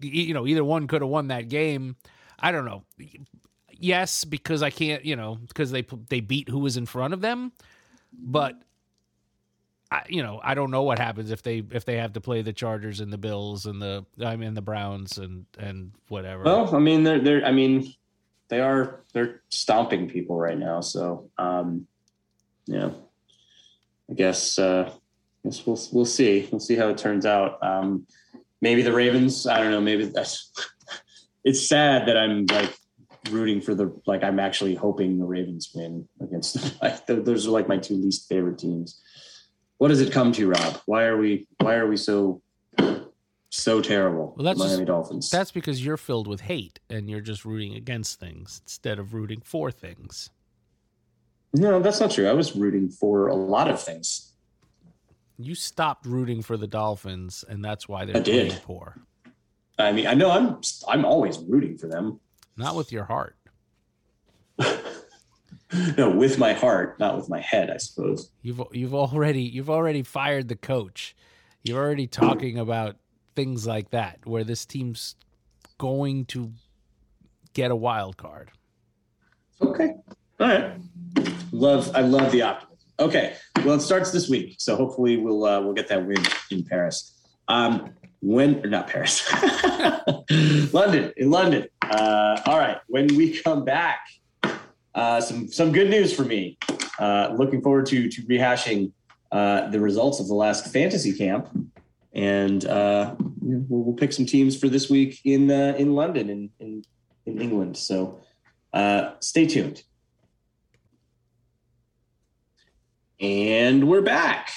S1: you know, either one could have won that game. I don't know. Yes, because I can't, you know, because they they beat who was in front of them, but. I, you know, I don't know what happens if they if they have to play the Chargers and the Bills and the I mean the Browns and and whatever.
S2: Well, I mean, they're they're. I mean, they are they're stomping people right now. So, um, yeah, I guess uh, I guess we'll we'll see. We'll see how it turns out. Um, maybe the Ravens. I don't know. Maybe that's. it's sad that I'm like rooting for the like. I'm actually hoping the Ravens win against. Like, those are like my two least favorite teams. What does it come to, Rob? Why are we why are we so so terrible?
S1: Well, that's
S2: Miami
S1: just-
S2: Dolphins.
S1: That's because you're filled with hate and you're just rooting against things instead of rooting for things.
S2: No, that's not true. I was rooting for a lot of things.
S1: You stopped rooting for the Dolphins, and that's why they're
S2: I did.
S1: poor.
S2: I mean, I know I'm I'm always rooting for them.
S1: Not with your heart.
S2: No, with my heart, not with my head, I suppose.
S1: You've you've already you've already fired the coach. You're already talking about things like that, where this team's going to get a wild card.
S2: Okay. All right. Love I love the optimism. Okay. Well, it starts this week, so hopefully we'll uh, we'll get that win in Paris. Um, when or not Paris, London in London. Uh, all right. When we come back, uh, some some good news for me. Uh, looking forward to to rehashing uh, the results of the last fantasy camp, and uh, we'll, we'll pick some teams for this week in uh, in London in, in in England. So uh, stay tuned. And we're back.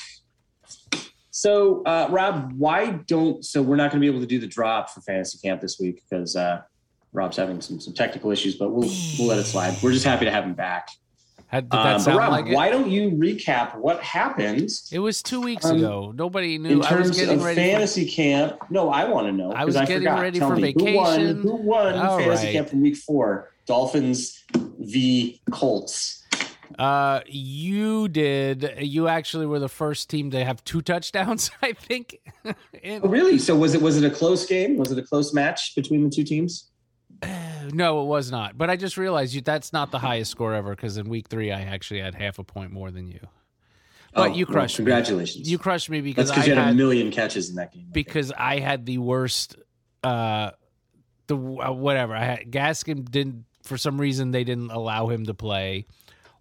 S2: So, uh, Rob, why don't so we're not going to be able to do the drop for fantasy camp this week because uh, Rob's having some some technical issues, but we'll we'll let it slide. We're just happy to have him back.
S1: Had, did that
S2: Um,
S1: sound
S2: Rob,
S1: like it?
S2: why don't you recap what happened
S1: It was two weeks
S2: Um,
S1: ago. Nobody knew.
S2: in
S1: I was
S2: terms
S1: getting
S2: of
S1: ready. for-
S2: fantasy camp? No, I want to know
S1: I was
S2: because I,
S1: getting
S2: forgot.
S1: ready
S2: Tell
S1: for
S2: me, Who won, who won
S1: All
S2: fantasy
S1: right.
S2: camp from week four? Dolphins v Colts.
S1: Uh, you did. You actually were the first team to have two touchdowns. I think. In-
S2: Oh, really? So was it was it a close game? Was it a close match between the two teams?
S1: No, it was not. But I just realized you that's not the highest score ever because in week three I actually had half a point more than you. But
S2: Oh,
S1: you
S2: well,
S1: crushed me.
S2: congratulations.
S1: You crushed me because
S2: That's because
S1: I
S2: you had,
S1: had
S2: a million catches in that game. I think.
S1: because I had the worst. Uh, the uh, whatever I had. Gaskin didn't for some reason they didn't allow him to play.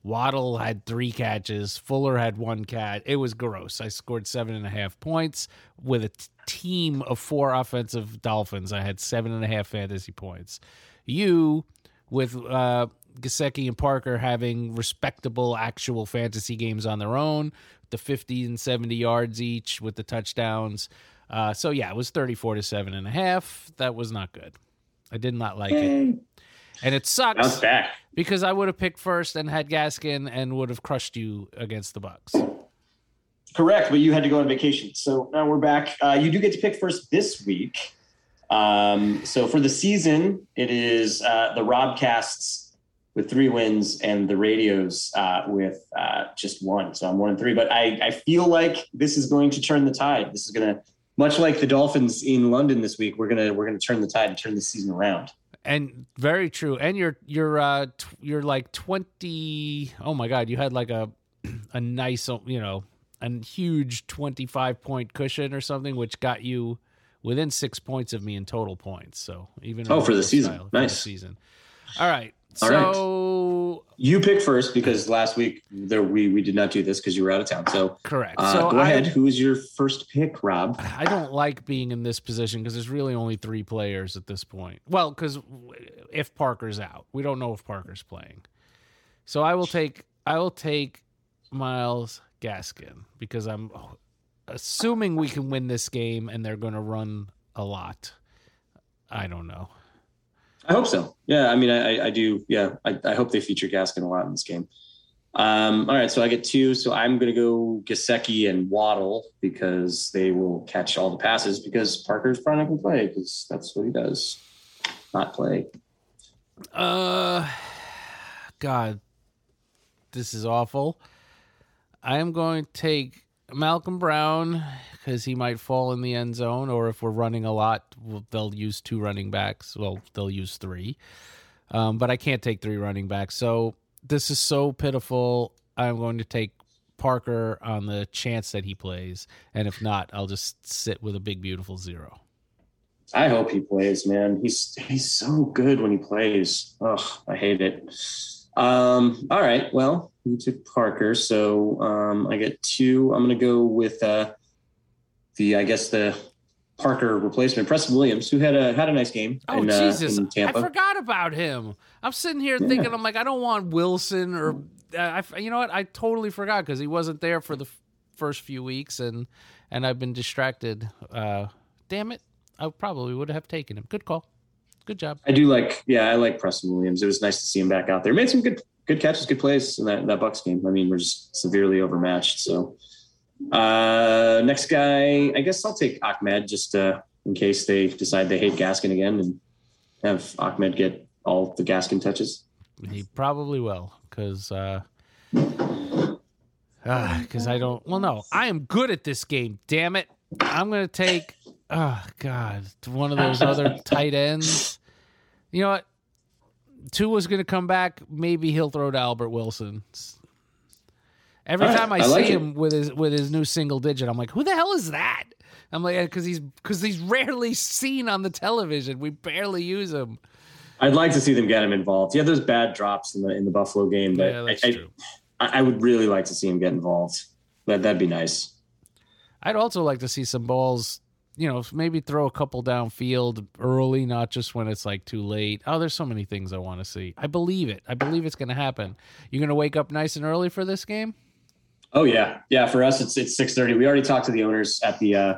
S1: Waddle had three catches. Fuller had one cat. It was gross. I scored seven and a half points with a t- team of four offensive Dolphins. I had seven and a half fantasy points. You, with uh, Gesicki and Parker having respectable actual fantasy games on their own, the 50 and 70 yards each with the touchdowns. Uh, so yeah, it was 34 to seven and a half. That was not good. I did not like it. And it sucks because I would have picked first and had Gaskin and would have crushed you against the Bucks.
S2: Correct, but you had to go on vacation. So now we're back. Uh, you do get to pick first this week. Um, so for the season, it is uh, the Robcasts with three wins and the Radios uh, with uh, just one. So I'm one and three. But I, I feel like this is going to turn the tide. This is going to, much like the Dolphins in London this week, we're gonna we're gonna turn the tide and turn the season around.
S1: And very true. And you're you're uh t- you're like 20 Oh my god, you had like a a nice, you know, a huge 25 point cushion or something which got you within 6 points of me in total points. So, even
S2: Oh, for the season.
S1: style, for the
S2: Nice.
S1: season. All right.
S2: All right.
S1: So
S2: You pick first because last week there we we did not do this because you were out of town. So
S1: correct.
S2: uh,
S1: so
S2: go
S1: I-
S2: ahead. Who is your first pick, Rob?
S1: I don't like being in this position because there's really only three players at this point. Well, because if Parker's out, we don't know if Parker's playing. So I will take I will take Myles Gaskin because I'm assuming we can win this game and they're going to run a lot. I don't know.
S2: I hope so. Yeah, I mean, I, I do. Yeah, I, I hope they feature Gaskin a lot in this game. Um, all right, so I get two. So I'm going to go Gesicki and Waddle because they will catch all the passes because Parker's probably not going to play because that's what he does, not play.
S1: Uh, God, this is awful. I am going to take Malcolm Brown because he might fall in the end zone, or if we're running a lot, they'll use two running backs. Well, they'll use three, um, but I can't take three running backs. So this is so pitiful. I'm going to take Parker on the chance that he plays, and if not, I'll just sit with a big beautiful zero.
S2: I hope he plays, man. He's he's so good when he plays. Ugh, I hate it. Um, all right, well, you took Parker, so um, I get two. I'm going to go with uh, the, I guess the Parker replacement, Preston Williams, who had a had a nice game.
S1: Oh
S2: in,
S1: Jesus!
S2: Uh, in Tampa.
S1: I forgot about him. I'm sitting here
S2: Yeah.
S1: thinking, I'm like, I don't want Wilson or, uh, I, you know what? I totally forgot because he wasn't there for the f- first few weeks, and and I've been distracted. Uh, damn it! I probably would have taken him. Good call. Good job.
S2: I do like, yeah, I like Preston Williams. It was nice to see him back out there. Made some good good catches, good plays in that that Bucks game. I mean, we're just severely overmatched. So uh next guy, I guess I'll take Ahmed just uh in case they decide they hate Gaskin again and have Ahmed get all the Gaskin touches.
S1: He probably will because uh, because I don't. Well, no, I am good at this game. Damn it! I'm gonna take. Oh God, one of those other tight ends. You know what? Tua's gonna come back. Maybe he'll throw to Albert Wilson. Every
S2: right,
S1: time I,
S2: I
S1: see
S2: like it.
S1: him with his with his new single digit, I'm like, who the hell is that? I'm like, because he's because he's rarely seen on the television. We barely use him.
S2: I'd like to see them get him involved. Yeah, those bad drops in the in the Buffalo game, but
S1: Yeah,
S2: I. I, I would really like to see him get involved. That that'd be nice.
S1: I'd also like to see some balls, you know, maybe throw a couple downfield early, not just when it's like too late. Oh, there's so many things I want to see. I believe it. I believe it's going to happen. You're going to wake up nice and early for this game?
S2: Oh yeah, yeah. For us, it's it's six thirty. We already talked to the owners at the uh,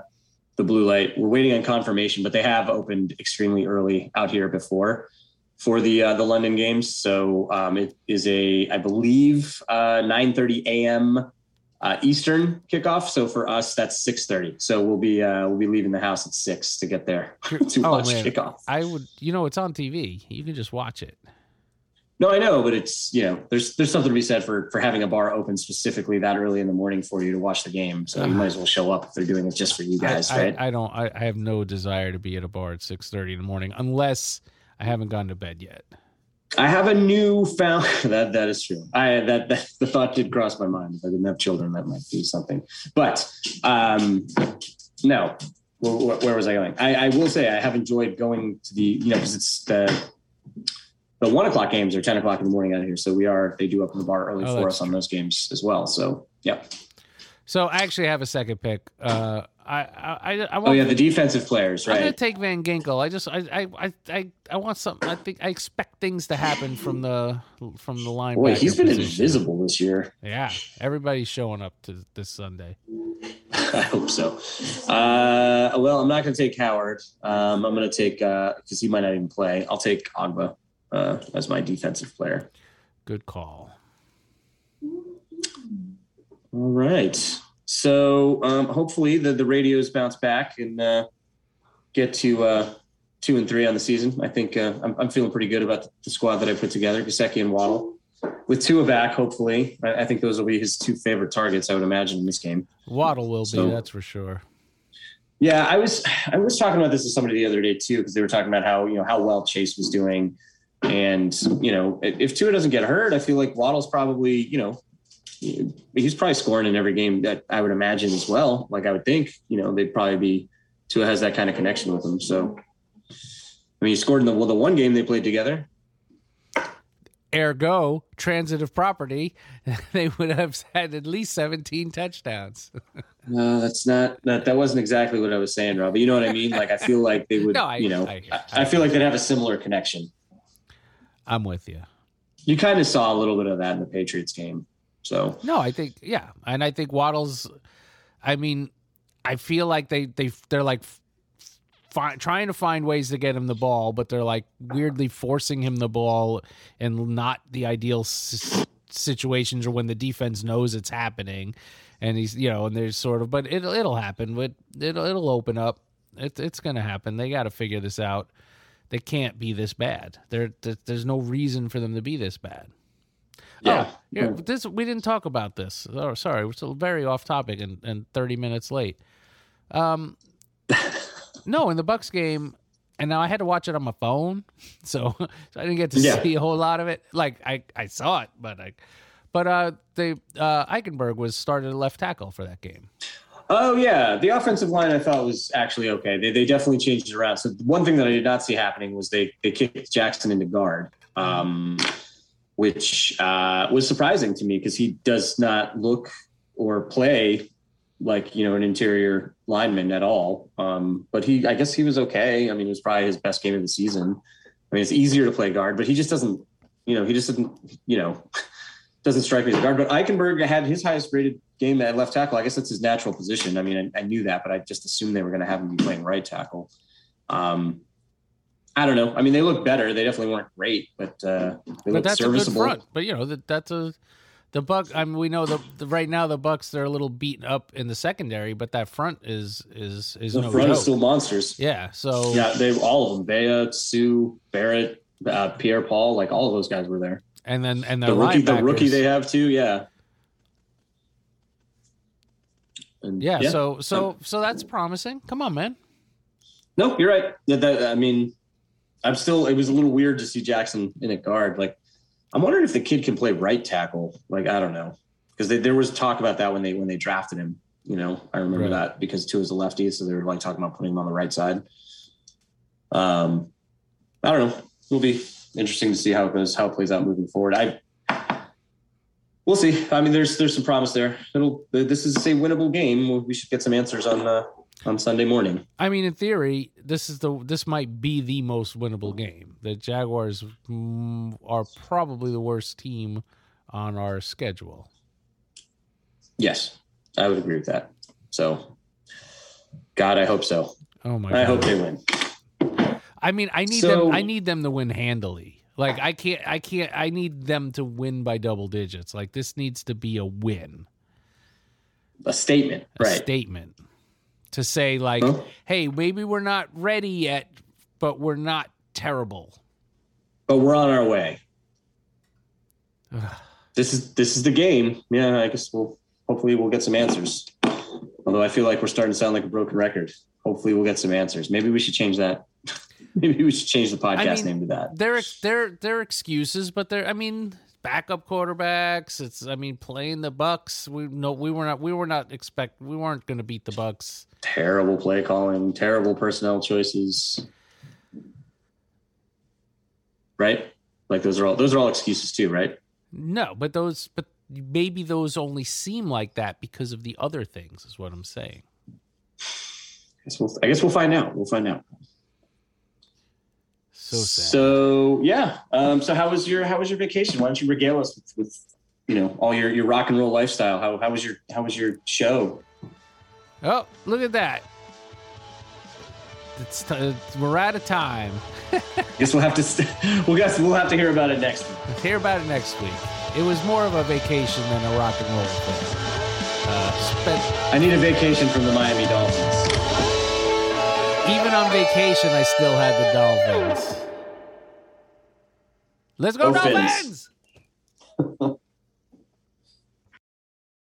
S2: the blue light. We're waiting on confirmation, but they have opened extremely early out here before for the uh, the London games. So um, it is a I believe uh, nine thirty a.m. Uh, Eastern kickoff. So for us, that's six thirty. So we'll be uh, we'll be leaving the house at six to get there to
S1: Oh,
S2: watch
S1: man.
S2: kickoff.
S1: I would, you know, it's on TV. You can just watch it.
S2: No, I know, but it's you know, there's there's something to be said for for having a bar open specifically that early in the morning for you to watch the game. So you might as well show up if they're doing it just for you guys,
S1: I, I-
S2: right?
S1: I, don't, I, I have no desire to be at a bar at 6.30 in the morning unless I haven't gone to bed yet.
S2: I have a new found that that is true. I that, that the thought did cross my mind. If I didn't have children, that might do something. But um, no, where, where- was I going? I, I will say I have enjoyed going to the you know because it's the the one o'clock games or ten o'clock in the morning out here. So we are they do open the bar early
S1: Oh,
S2: for us on those games as well. So yeah.
S1: So I actually have a second pick. Uh, I, I, I, I
S2: Oh
S1: want
S2: yeah, the defensive players,
S1: I'm gonna take Van Ginkel. I just I I I I, want something. I think I expect things to happen from the from the line.
S2: Boy, he's been invisible this year.
S1: Yeah, everybody's showing up to this Sunday.
S2: I hope so. Uh, well, I'm not going to take Howard. Um, I'm going to take because he might not even play. I'll take Ogbah uh, as my defensive player.
S1: Good call.
S2: All right. So um, hopefully the the radios bounce back and uh, get to uh, two and three on the season. I think uh, I'm, I'm feeling pretty good about the squad that I put together. Gesicki and Waddle. With Tua back, hopefully, I, I think those will be his two favorite targets. I would imagine in this game.
S1: Waddle will
S2: So-
S1: be, that's for sure.
S2: Yeah, I was I was talking about this with somebody the other day too because they were talking about how you know how well Chase was doing, and you know if if Tua doesn't get hurt, I feel like Waddle's probably you know he's probably scoring in every game that I would imagine as well. Like I would think you know they'd probably be Tua has that kind of connection with him. So I mean, he scored in the well, the one game they played together.
S1: Ergo, transitive property, they would have had at least 17 touchdowns.
S2: No, that's not that that wasn't exactly what I was saying, Rob. But you know what I mean? Like I feel like they would,
S1: No, I-
S2: you know,
S1: I-
S2: I, I feel like they'd have a similar connection.
S1: I'm with you.
S2: You kind of saw a little bit of that in the Patriots game. So
S1: No, I think yeah, and I think Waddle's. I mean, I feel like they they they're like fi- trying to find ways to get him the ball, but they're like weirdly forcing him the ball and not the ideal s- situations or when the defense knows it's happening, and he's you know and there's sort of but it'll it'll happen, but it'll it'll open up. It, it's gonna happen. They got to figure this out. They can't be this bad. There, there's no reason for them to be this bad.
S2: Yeah,
S1: Oh, yeah, this we didn't talk about this. Oh, sorry, we're still very off topic and, and thirty minutes late. Um, no, in the Bucks game, and now I had to watch it on my phone, so, so I didn't get to
S2: Yeah.
S1: see a whole lot of it. Like I, I saw it, but I, but uh, they uh, Eichenberg was started at left tackle for that game.
S2: Oh yeah, the offensive line I thought was actually okay. They they definitely changed it around. So one thing that I did not see happening was they they kicked Jackson into guard, um, which uh, was surprising to me because he does not look or play like you know an interior lineman at all. Um, but he, I guess he was okay. I mean, it was probably his best game of the season. I mean, it's easier to play guard, but he just doesn't, you know, he just doesn't, you know, doesn't strike me as a guard. But Eichenberg had his highest rated game at left tackle. I guess that's his natural position. I mean, I, I knew that, but I just assumed they were going to have him be playing right tackle. Um, I don't know. I mean, they look better. They definitely weren't great, but uh, they
S1: But
S2: look
S1: that's a good
S2: serviceable.
S1: front. But you know that that's a the buck. I mean, we know the, the right now the Bucks they're a little beaten up in the secondary, but that front is is is
S2: The
S1: no
S2: front
S1: joke.
S2: is still monsters.
S1: yeah. So
S2: Yeah, they all of them. Vea, Suh, Barrett, uh, Pierre Paul, like all of those guys were there.
S1: and then and
S2: The
S1: the
S2: rookie, the rookie they have too. Yeah. And
S1: Yeah, so so so that's promising. Come on, man.
S2: No, you're right. That, that- I mean, I'm still. It was a little weird to see Jackson in a guard. Like, I'm wondering if the kid can play right tackle. Like, I don't know, because there was talk about that when they when they drafted him. You know, I remember
S1: Right.
S2: that because Tua is a lefty, so they were like talking about putting him on the right side. Um, I don't know. It'll be interesting to see how it goes, how it plays out moving forward. I. We'll see. I mean, there's there's some promise there. It'll. This is a winnable game. We should get some answers on uh, on Sunday morning.
S1: I mean, in theory, this is the this might be the most winnable game. The Jaguars mm, are probably the worst team on our schedule.
S2: Yes, I would agree with that. So, God, I hope so.
S1: Oh my
S2: I
S1: god!
S2: hope they win.
S1: I mean, I need
S2: So-
S1: them. I need them to win handily. Like I can't. I can't. I need them to win by double digits. Like this needs to be a win,
S2: A statement,
S1: a
S2: right?
S1: statement to say like,
S2: Huh?
S1: hey, maybe we're not ready yet, but we're not terrible.
S2: but we're on our way. this is this is the game. Yeah, I guess we'll hopefully we'll get some answers. Although I feel like we're starting to sound like a broken record. Hopefully we'll get some answers. Maybe we should change that. Maybe we should change the podcast
S1: mean,
S2: name to that.
S1: They're they're they're excuses, but they're I mean backup quarterbacks. It's I mean playing the Bucks. We no we were not we were not expect we weren't going to beat the Bucks.
S2: Terrible play calling, terrible personnel choices. Right? Like those are all those are all excuses too, right?
S1: No, but those but maybe those only seem like that because of the other things is what I'm saying.
S2: I guess we'll, I guess we'll find out. We'll find out.
S1: So sad.
S2: So yeah. Um, so how was your how was your vacation? Why don't you regale us with, with you know all your, your rock and roll lifestyle? How how was your how was your show?
S1: oh, look at that. It's t- it's- we're out of time.
S2: Guess we'll have to st- we'll guess we'll have to hear about it next week.
S1: Let's hear about it next week. It was more of a vacation than a rock and roll thing. Uh, spent
S2: I need a vacation from the Miami Dolphins.
S1: Even on vacation, I still had the Dolphins. Let's go, Dolphins!